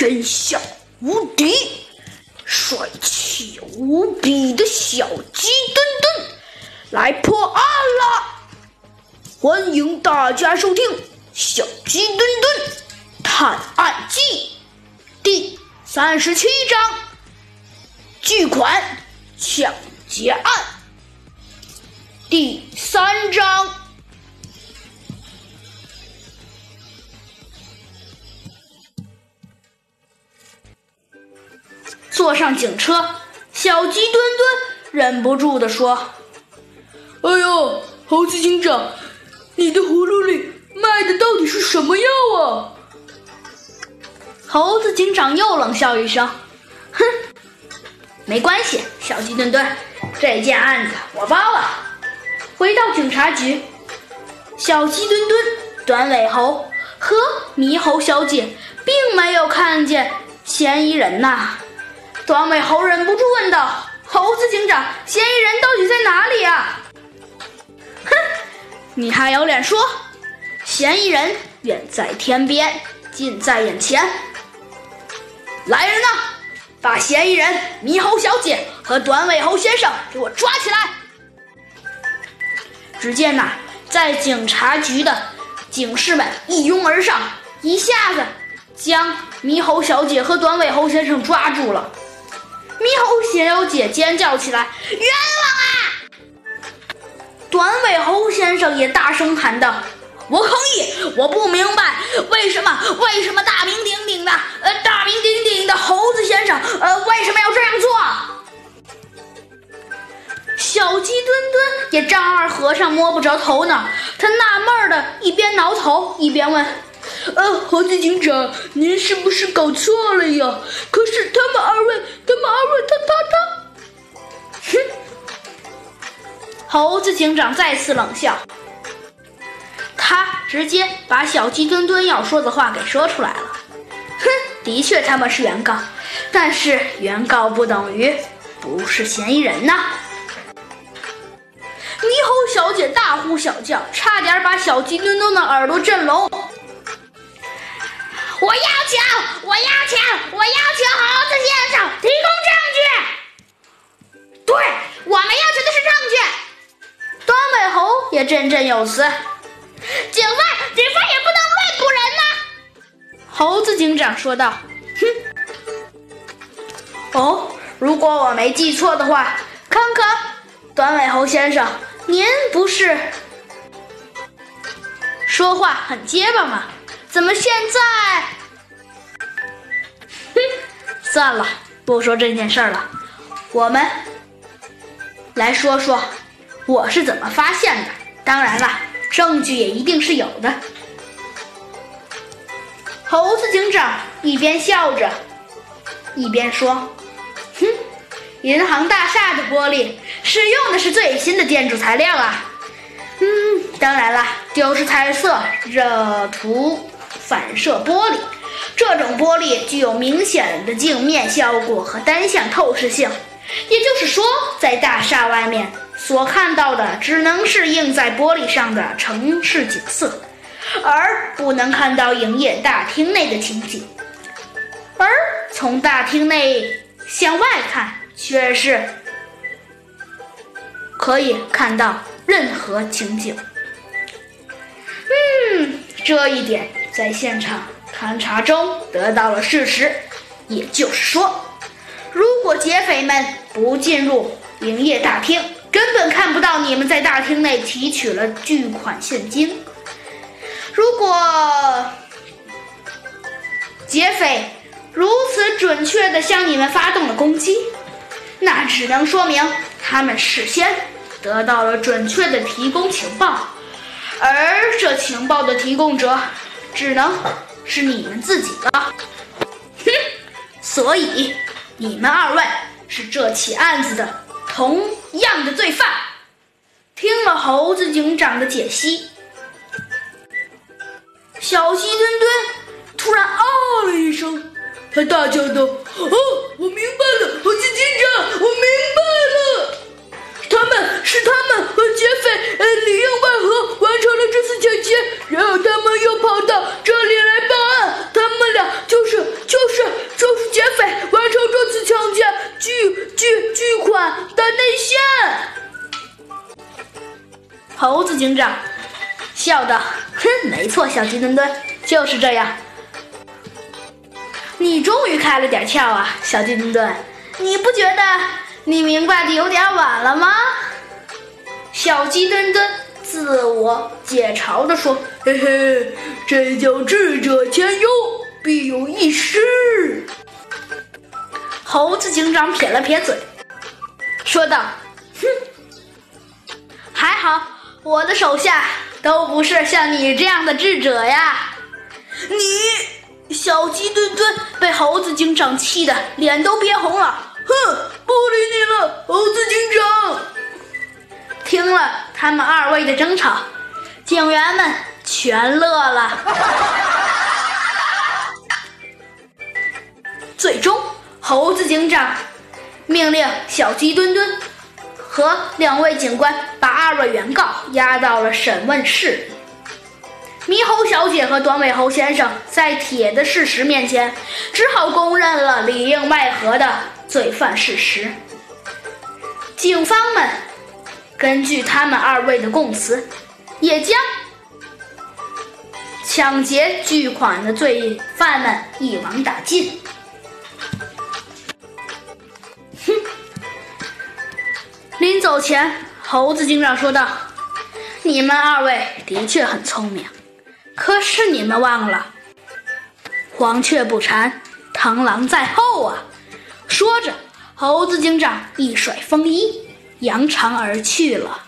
天下无敌、帅气无比的小鸡墩墩来破案了！欢迎大家收听《小鸡墩墩探案记》第三十七章：巨款抢劫案。第三章。坐上警车，小鸡墩墩忍不住地说：“哎呦，猴子警长，你的葫芦里卖的到底是什么药啊？”猴子警长又冷笑一声：“哼，没关系，小鸡墩墩，这件案子我包了。”回到警察局，小鸡墩墩、短尾猴和猕猴小姐并没有看见嫌疑人呐。短尾猴忍不住问道：“猴子警长，嫌疑人到底在哪里呀？”哼，你还有脸说？嫌疑人远在天边，近在眼前。来人呐，把嫌疑人猕猴小姐和短尾猴先生给我抓起来！只见呐，在警察局的警士们一拥而上，一下子将猕猴小姐和短尾猴先生抓住了。猕猴小姐尖叫起来：“冤枉啊！”短尾猴先生也大声喊道：“我抗议！我不明白为什么为什么大名鼎鼎的呃大名鼎鼎的猴子先生呃为什么要这样做？”小鸡墩墩也丈二和尚摸不着头脑，他纳闷的一边挠头一边问。呃，猴子警长，您是不是搞错了呀？可是他们二位，他们二位，他他他，哼！猴子警长再次冷笑，他直接把小鸡墩墩要说的话给说出来了。哼，的确他们是原告，但是原告不等于不是嫌疑人呐！猕猴小姐大呼小叫，差点把小鸡墩墩的耳朵震聋。我要求，我要求，我要求猴子先生提供证据。对，我们要求的是证据。短尾猴也振振有词。警方，警方也不能乱捕人呐。猴子警长说道。哼。哦，如果我没记错的话，康康，短尾猴先生，您不是说话很结巴吗？怎么现在？哼，算了，不说这件事了。我们来说说我是怎么发现的。当然了，证据也一定是有的。猴子警长一边笑着，一边说：“哼，银行大厦的玻璃使用的是最新的建筑材料啊。嗯，当然了，就是彩色热涂。”反射玻璃，这种玻璃具有明显的镜面效果和单向透视性，也就是说，在大厦外面所看到的只能是映在玻璃上的城市景色，而不能看到营业大厅内的情景。而从大厅内向外看，却是可以看到任何情景。嗯，这一点。在现场勘查中得到了事实，也就是说，如果劫匪们不进入营业大厅，根本看不到你们在大厅内提取了巨款现金。如果劫匪如此准确地向你们发动了攻击，那只能说明他们事先得到了准确的提供情报，而这情报的提供者。只能是你们自己了，哼！所以你们二位是这起案子的同样的罪犯。听了猴子警长的解析，小鸡墩墩突然啊了一声，他大叫道：“哦，我明白了，猴子警长，我明白，他们是他们和劫匪呃里应外合完成了这次抢劫然后他们又跑到这里来报案他们俩就是就是就是劫匪完成这次抢劫巨巨巨款的内线。猴子警长笑道哼没错小鸡墩墩就是这样。你终于开了点窍啊小鸡墩墩你不觉得你明白的有点晚了吗？”小鸡墩墩自我解嘲地说：“嘿嘿，这叫智者千忧，必有一失。”猴子警长撇了撇嘴，说道：“哼，还好我的手下都不是像你这样的智者呀。”你小鸡墩墩被猴子警长气得脸都憋红了。哼，不理你了，猴子警长。听了他们二位的争吵，警员们全乐了。最终。猴子警长命令小鸡墩墩和两位警官把二位原告押到了审问室。猕猴小姐和短尾猴先生在铁的事实面前，只好公认了里应外合的罪犯事实。警方们根据他们二位的供词，也将抢劫巨款的罪犯们一网打尽。哼临走前，猴子警长说道：“你们二位的确很聪明，可是你们忘了，黄雀不蝉，螳螂在后啊！”说着，猴子警长一甩风衣，扬长而去了。